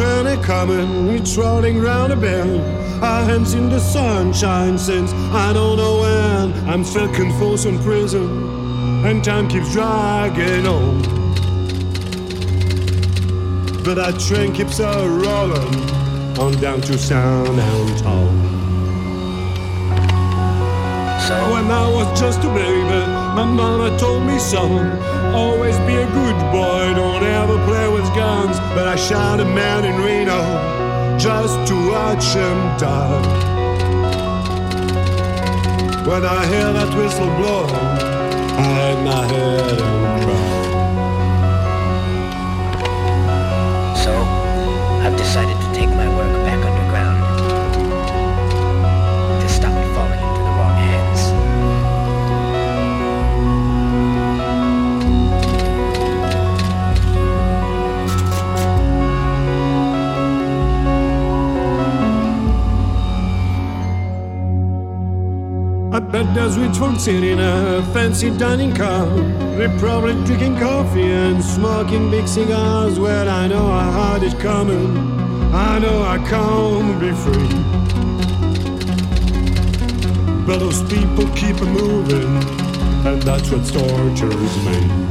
train is coming, it's rolling round a bend. Our hands in the sunshine since I don't know when. I'm stuck in Folsom Prison, and time keeps dragging on. But that train keeps a rolling on down to San Antonio. So, When I was just a baby, my mama told me, son, always be a good boy, don't ever play with guns. But I shot a man in Reno just to watch him die. When I hear that whistle blow, I hang my head and cry. There's rich folks sitting in a fancy dining car. They're probably drinking coffee and smoking big cigars. Well, I know I had it coming. I know I can't be free. But those people keep moving, and that's what tortures me.